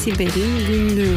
Siber'in Günlüğü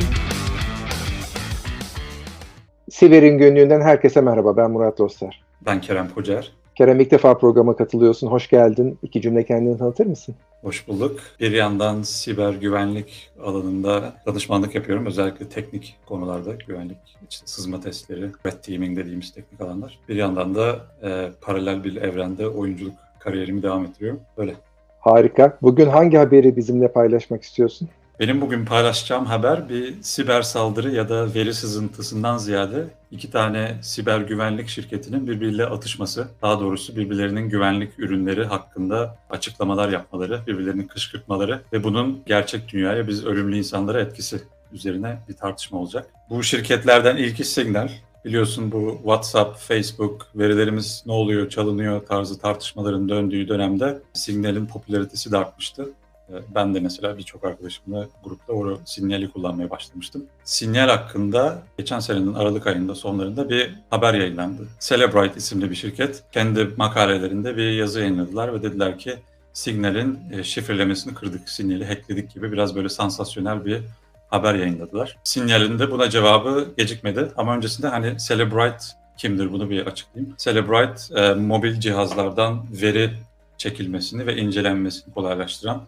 Siber'in Günlüğü'nden herkese merhaba. Ben Murat Dostlar. Ben Kerem Kocar. Kerem ilk defa programa katılıyorsun. Hoş geldin. İki cümle kendini tanıtır mısın? Hoş bulduk. Bir yandan siber güvenlik alanında danışmanlık yapıyorum. Özellikle teknik konularda güvenlik, işte sızma testleri, red teaming dediğimiz teknik alanlar. Bir yandan da e, paralel bir evrende oyunculuk kariyerimi devam ettiriyorum. Böyle. Harika. Bugün hangi haberi bizimle paylaşmak istiyorsun? Benim bugün paylaşacağım haber bir siber saldırı ya da veri sızıntısından ziyade iki tane siber güvenlik şirketinin birbiriyle atışması, daha doğrusu birbirlerinin güvenlik ürünleri hakkında açıklamalar yapmaları, birbirlerini kışkırtmaları ve bunun gerçek dünyaya biz ölümlü insanlara etkisi üzerine bir tartışma olacak. Bu şirketlerden ilki Signal. Biliyorsun bu WhatsApp, Facebook, verilerimiz ne oluyor, çalınıyor tarzı tartışmaların döndüğü dönemde Signal'in popülaritesi de artmıştı. Ee, ben de mesela birçok arkadaşımla grupta o sinyali kullanmaya başlamıştım. Sinyal hakkında geçen senenin Aralık ayında sonlarında bir haber yayınlandı. Celebrite isimli bir şirket kendi makalelerinde bir yazı yayınladılar ve dediler ki Signal'in e, şifrelemesini kırdık, sinyali hackledik gibi biraz böyle sansasyonel bir haber yayınladılar. Sinyalin de buna cevabı gecikmedi ama öncesinde hani Celebrite kimdir bunu bir açıklayayım. Celebrite e, mobil cihazlardan veri çekilmesini ve incelenmesini kolaylaştıran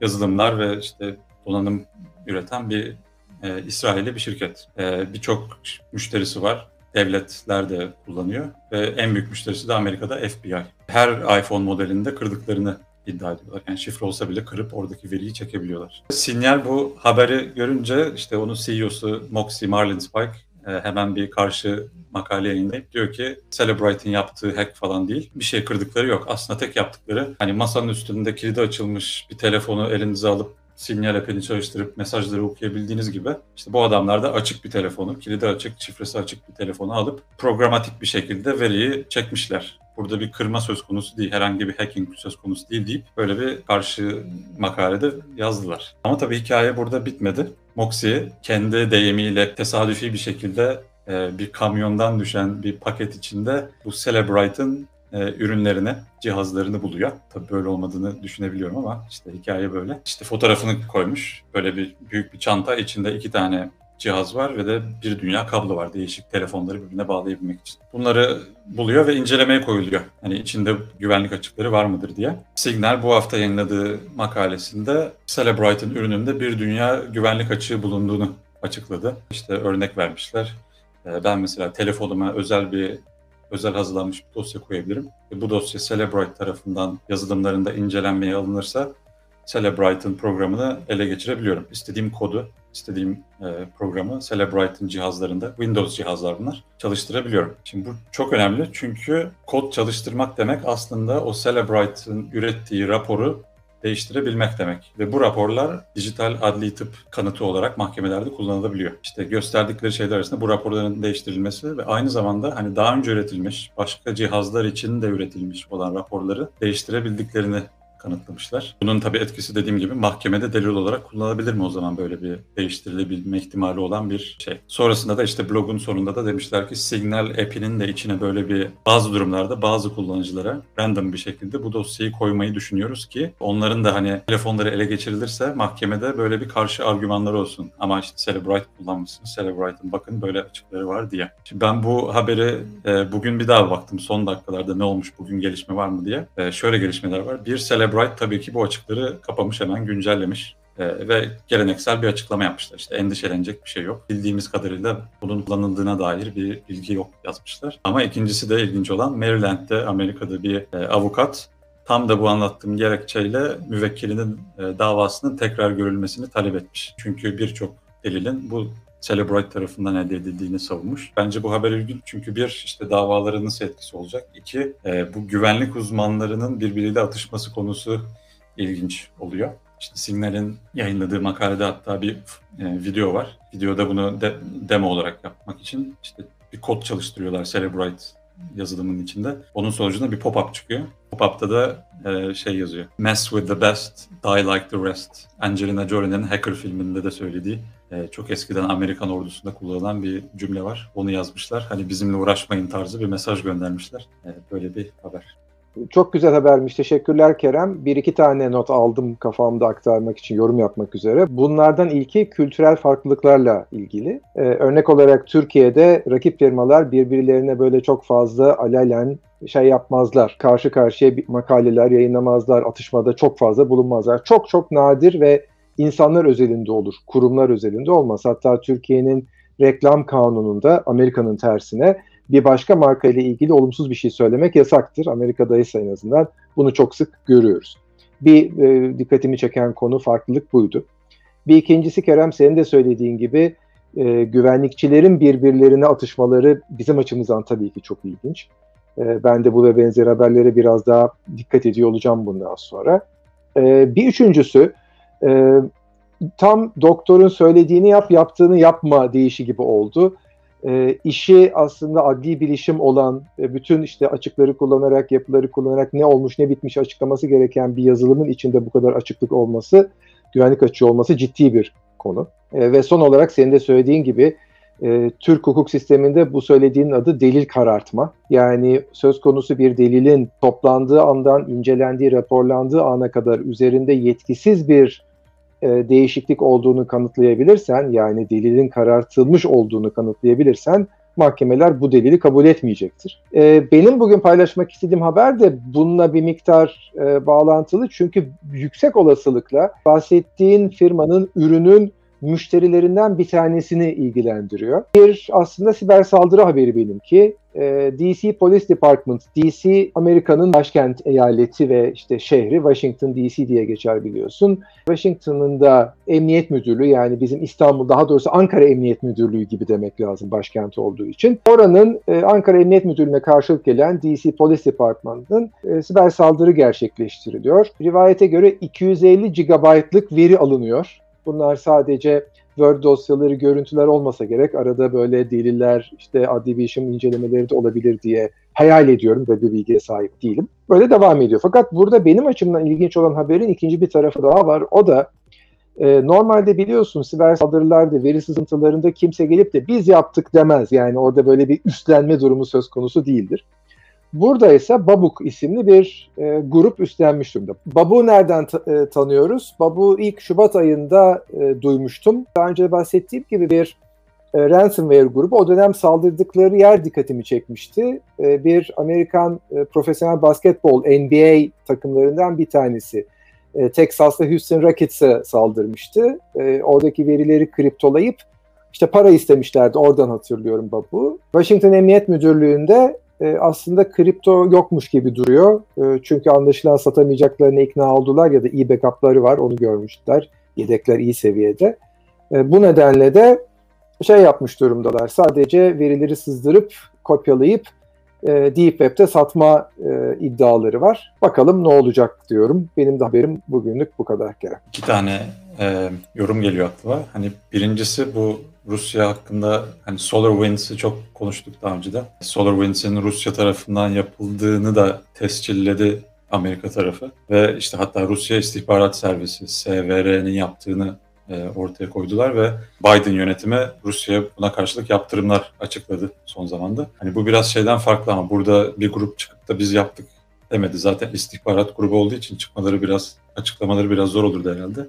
yazılımlar ve işte donanım üreten bir e, İsrail'li bir şirket. E, Birçok müşterisi var. Devletler de kullanıyor ve en büyük müşterisi de Amerika'da FBI. Her iPhone modelinde kırdıklarını iddia ediyorlar. Yani şifre olsa bile kırıp oradaki veriyi çekebiliyorlar. Sinyal bu haberi görünce işte onun CEO'su Moxie Marlinspike e, hemen bir karşı makale yayınlayıp diyor ki Celebrite'in yaptığı hack falan değil. Bir şey kırdıkları yok. Aslında tek yaptıkları hani masanın üstünde kilidi açılmış bir telefonu elinize alıp sinyal app'ini çalıştırıp mesajları okuyabildiğiniz gibi işte bu adamlar da açık bir telefonu, kilidi açık, şifresi açık bir telefonu alıp programatik bir şekilde veriyi çekmişler. Burada bir kırma söz konusu değil, herhangi bir hacking söz konusu değil deyip böyle bir karşı makalede yazdılar. Ama tabii hikaye burada bitmedi. Moxie kendi deyimiyle tesadüfi bir şekilde e, bir kamyondan düşen bir paket içinde bu Celebrite'ın e, ürünlerini, cihazlarını buluyor. Tabii böyle olmadığını düşünebiliyorum ama işte hikaye böyle. İşte fotoğrafını koymuş. Böyle bir büyük bir çanta içinde iki tane cihaz var ve de bir dünya kablo var değişik telefonları birbirine bağlayabilmek için. Bunları buluyor ve incelemeye koyuluyor. Hani içinde güvenlik açıkları var mıdır diye. Signal bu hafta yayınladığı makalesinde Celebrite'ın ürününde bir dünya güvenlik açığı bulunduğunu açıkladı. İşte örnek vermişler. Ee, ben mesela telefonuma özel bir özel hazırlanmış bir dosya koyabilirim. Ve bu dosya Celebrite tarafından yazılımlarında incelenmeye alınırsa Celebrite'ın programını ele geçirebiliyorum. İstediğim kodu, istediğim e, programı Celebrite'ın cihazlarında, Windows cihazlar bunlar, çalıştırabiliyorum. Şimdi bu çok önemli çünkü kod çalıştırmak demek aslında o Celebrite'ın ürettiği raporu değiştirebilmek demek. Ve bu raporlar dijital adli tıp kanıtı olarak mahkemelerde kullanılabiliyor. İşte gösterdikleri şeyler arasında bu raporların değiştirilmesi ve aynı zamanda hani daha önce üretilmiş, başka cihazlar için de üretilmiş olan raporları değiştirebildiklerini kanıtlamışlar. Bunun tabii etkisi dediğim gibi mahkemede delil olarak kullanılabilir mi o zaman böyle bir değiştirilebilme ihtimali olan bir şey. Sonrasında da işte blogun sonunda da demişler ki Signal app'inin de içine böyle bir bazı durumlarda bazı kullanıcılara random bir şekilde bu dosyayı koymayı düşünüyoruz ki onların da hani telefonları ele geçirilirse mahkemede böyle bir karşı argümanları olsun. Ama işte Celebrite kullanmışsınız. Celebrite'ın bakın böyle açıkları var diye. Şimdi ben bu haberi e, bugün bir daha baktım son dakikalarda ne olmuş bugün gelişme var mı diye. E, şöyle gelişmeler var. Bir Celebrite Celebrite tabii ki bu açıkları kapamış hemen güncellemiş ee, ve geleneksel bir açıklama yapmışlar. İşte endişelenecek bir şey yok. Bildiğimiz kadarıyla bunun kullanıldığına dair bir bilgi yok yazmışlar. Ama ikincisi de ilginç olan Maryland'de Amerika'da bir e, avukat tam da bu anlattığım gerekçeyle müvekkilinin e, davasının tekrar görülmesini talep etmiş. Çünkü birçok delilin bu Celebrite tarafından elde edildiğini savunmuş. Bence bu haber ilginç çünkü bir işte davaların nasıl etkisi olacak. İki e, bu güvenlik uzmanlarının birbiriyle atışması konusu ilginç oluyor. İşte Signal'in yayınladığı makalede hatta bir e, video var. Videoda bunu de, demo olarak yapmak için işte bir kod çalıştırıyorlar Celebrite yazılımının içinde. Onun sonucunda bir pop-up çıkıyor. Pop-up'ta da e, şey yazıyor. Mess with the best, die like the rest. Angelina Jolie'nin Hacker filminde de söylediği e, çok eskiden Amerikan ordusunda kullanılan bir cümle var. Onu yazmışlar. Hani bizimle uğraşmayın tarzı bir mesaj göndermişler. E, böyle bir haber. Çok güzel habermiş. Teşekkürler Kerem. Bir iki tane not aldım kafamda aktarmak için, yorum yapmak üzere. Bunlardan ilki kültürel farklılıklarla ilgili. Ee, örnek olarak Türkiye'de rakip firmalar birbirlerine böyle çok fazla alelen şey yapmazlar. Karşı karşıya makaleler yayınlamazlar. Atışmada çok fazla bulunmazlar. Çok çok nadir ve insanlar özelinde olur. Kurumlar özelinde olmaz. Hatta Türkiye'nin reklam kanununda Amerika'nın tersine bir başka marka ile ilgili olumsuz bir şey söylemek yasaktır. Amerika'da ise en azından bunu çok sık görüyoruz. Bir e, dikkatimi çeken konu farklılık buydu. Bir ikincisi Kerem senin de söylediğin gibi e, güvenlikçilerin birbirlerine atışmaları bizim açımızdan tabii ki çok ilginç. E, ben de bu ve benzer haberlere biraz daha dikkat ediyor olacağım bundan sonra. E, bir üçüncüsü e, tam doktorun söylediğini yap, yaptığını yapma deyişi gibi oldu e, işi aslında adli bilişim olan e, bütün işte açıkları kullanarak, yapıları kullanarak ne olmuş ne bitmiş açıklaması gereken bir yazılımın içinde bu kadar açıklık olması, güvenlik açığı olması ciddi bir konu. E, ve son olarak senin de söylediğin gibi e, Türk hukuk sisteminde bu söylediğin adı delil karartma. Yani söz konusu bir delilin toplandığı andan incelendiği, raporlandığı ana kadar üzerinde yetkisiz bir e, değişiklik olduğunu kanıtlayabilirsen yani delilin karartılmış olduğunu kanıtlayabilirsen mahkemeler bu delili kabul etmeyecektir. E, benim bugün paylaşmak istediğim haber de bununla bir miktar e, bağlantılı çünkü yüksek olasılıkla bahsettiğin firmanın ürünün müşterilerinden bir tanesini ilgilendiriyor. Bir aslında siber saldırı haberi benimki. Ee, DC Police Department, DC Amerika'nın başkent eyaleti ve işte şehri Washington DC diye geçer biliyorsun. Washington'ın da emniyet müdürlüğü yani bizim İstanbul daha doğrusu Ankara Emniyet Müdürlüğü gibi demek lazım başkent olduğu için. Oranın e, Ankara Emniyet Müdürlüğü'ne karşılık gelen DC Police Department'ın e, siber saldırı gerçekleştiriliyor. Rivayete göre 250 GB'lık veri alınıyor. Bunlar sadece Word dosyaları, görüntüler olmasa gerek. Arada böyle deliller, işte adli bilişim incelemeleri de olabilir diye hayal ediyorum. Böyle bir bilgiye sahip değilim. Böyle devam ediyor. Fakat burada benim açımdan ilginç olan haberin ikinci bir tarafı daha var. O da e, normalde biliyorsun siber saldırılarda, veri sızıntılarında kimse gelip de biz yaptık demez. Yani orada böyle bir üstlenme durumu söz konusu değildir. Burada ise Babuk isimli bir e, grup üstlenmiş durumda. Babuk'u nereden e, tanıyoruz? Babuk'u ilk Şubat ayında e, duymuştum. Daha önce bahsettiğim gibi bir e, ransomware grubu. O dönem saldırdıkları yer dikkatimi çekmişti. E, bir Amerikan e, profesyonel basketbol NBA takımlarından bir tanesi. E, Texas'ta Houston Rockets'e saldırmıştı. E, oradaki verileri kriptolayıp işte para istemişlerdi. Oradan hatırlıyorum Babu. Washington Emniyet Müdürlüğü'nde e, aslında kripto yokmuş gibi duruyor. E, çünkü anlaşılan satamayacaklarına ikna oldular ya da iyi backup'ları var onu görmüşler. Yedekler iyi seviyede. E, bu nedenle de şey yapmış durumdalar. Sadece verileri sızdırıp kopyalayıp e, Deep Web'de satma e, iddiaları var. Bakalım ne olacak diyorum. Benim de haberim bugünlük bu kadar Kerem. İki tane e, yorum geliyor aklıma. Hani birincisi bu Rusya hakkında hani SolarWinds'i çok konuştuk daha önce de. SolarWinds'in Rusya tarafından yapıldığını da tescilledi Amerika tarafı ve işte hatta Rusya İstihbarat Servisi SVR'nin yaptığını e, ortaya koydular ve Biden yönetimi Rusya'ya buna karşılık yaptırımlar açıkladı son zamanda. Hani bu biraz şeyden farklı ama burada bir grup çıkıp da biz yaptık demedi. Zaten istihbarat grubu olduğu için çıkmaları biraz açıklamaları biraz zor olurdu herhalde.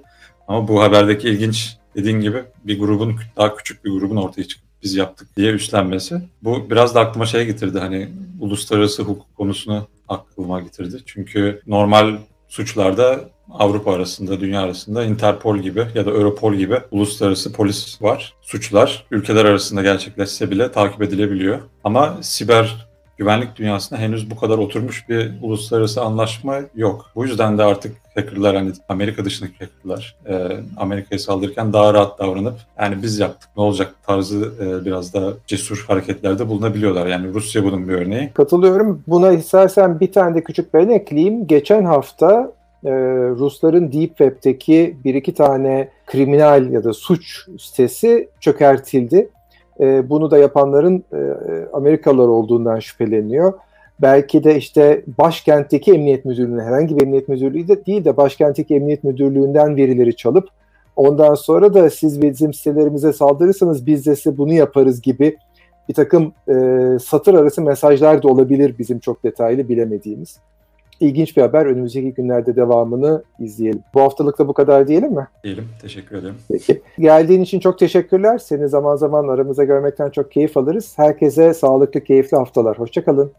Ama bu haberdeki ilginç dediğin gibi bir grubun daha küçük bir grubun ortaya çıkıp biz yaptık diye üstlenmesi. Bu biraz da aklıma şey getirdi hani uluslararası hukuk konusunu aklıma getirdi. Çünkü normal suçlarda Avrupa arasında, dünya arasında Interpol gibi ya da Europol gibi uluslararası polis var. Suçlar ülkeler arasında gerçekleşse bile takip edilebiliyor. Ama siber güvenlik dünyasında henüz bu kadar oturmuş bir uluslararası anlaşma yok. Bu yüzden de artık hackerlar hani Amerika dışındaki hackerlar e, Amerika'ya saldırırken daha rahat davranıp yani biz yaptık ne olacak tarzı e, biraz daha cesur hareketlerde bulunabiliyorlar. Yani Rusya bunun bir örneği. Katılıyorum. Buna istersen bir tane de küçük ben ekleyeyim. Geçen hafta e, Rusların Deep Web'teki bir iki tane kriminal ya da suç sitesi çökertildi. E, bunu da yapanların e, Amerikalılar olduğundan şüpheleniyor. Belki de işte başkentteki emniyet müdürlüğüne herhangi bir emniyet müdürlüğü de değil de başkentteki emniyet müdürlüğünden verileri çalıp ondan sonra da siz bizim sitelerimize saldırırsanız biz de size bunu yaparız gibi bir takım e, satır arası mesajlar da olabilir bizim çok detaylı bilemediğimiz. İlginç bir haber. Önümüzdeki günlerde devamını izleyelim. Bu haftalık da bu kadar diyelim mi? Diyelim. Teşekkür ederim. Peki. Geldiğin için çok teşekkürler. Seni zaman zaman aramıza görmekten çok keyif alırız. Herkese sağlıklı, keyifli haftalar. Hoşçakalın.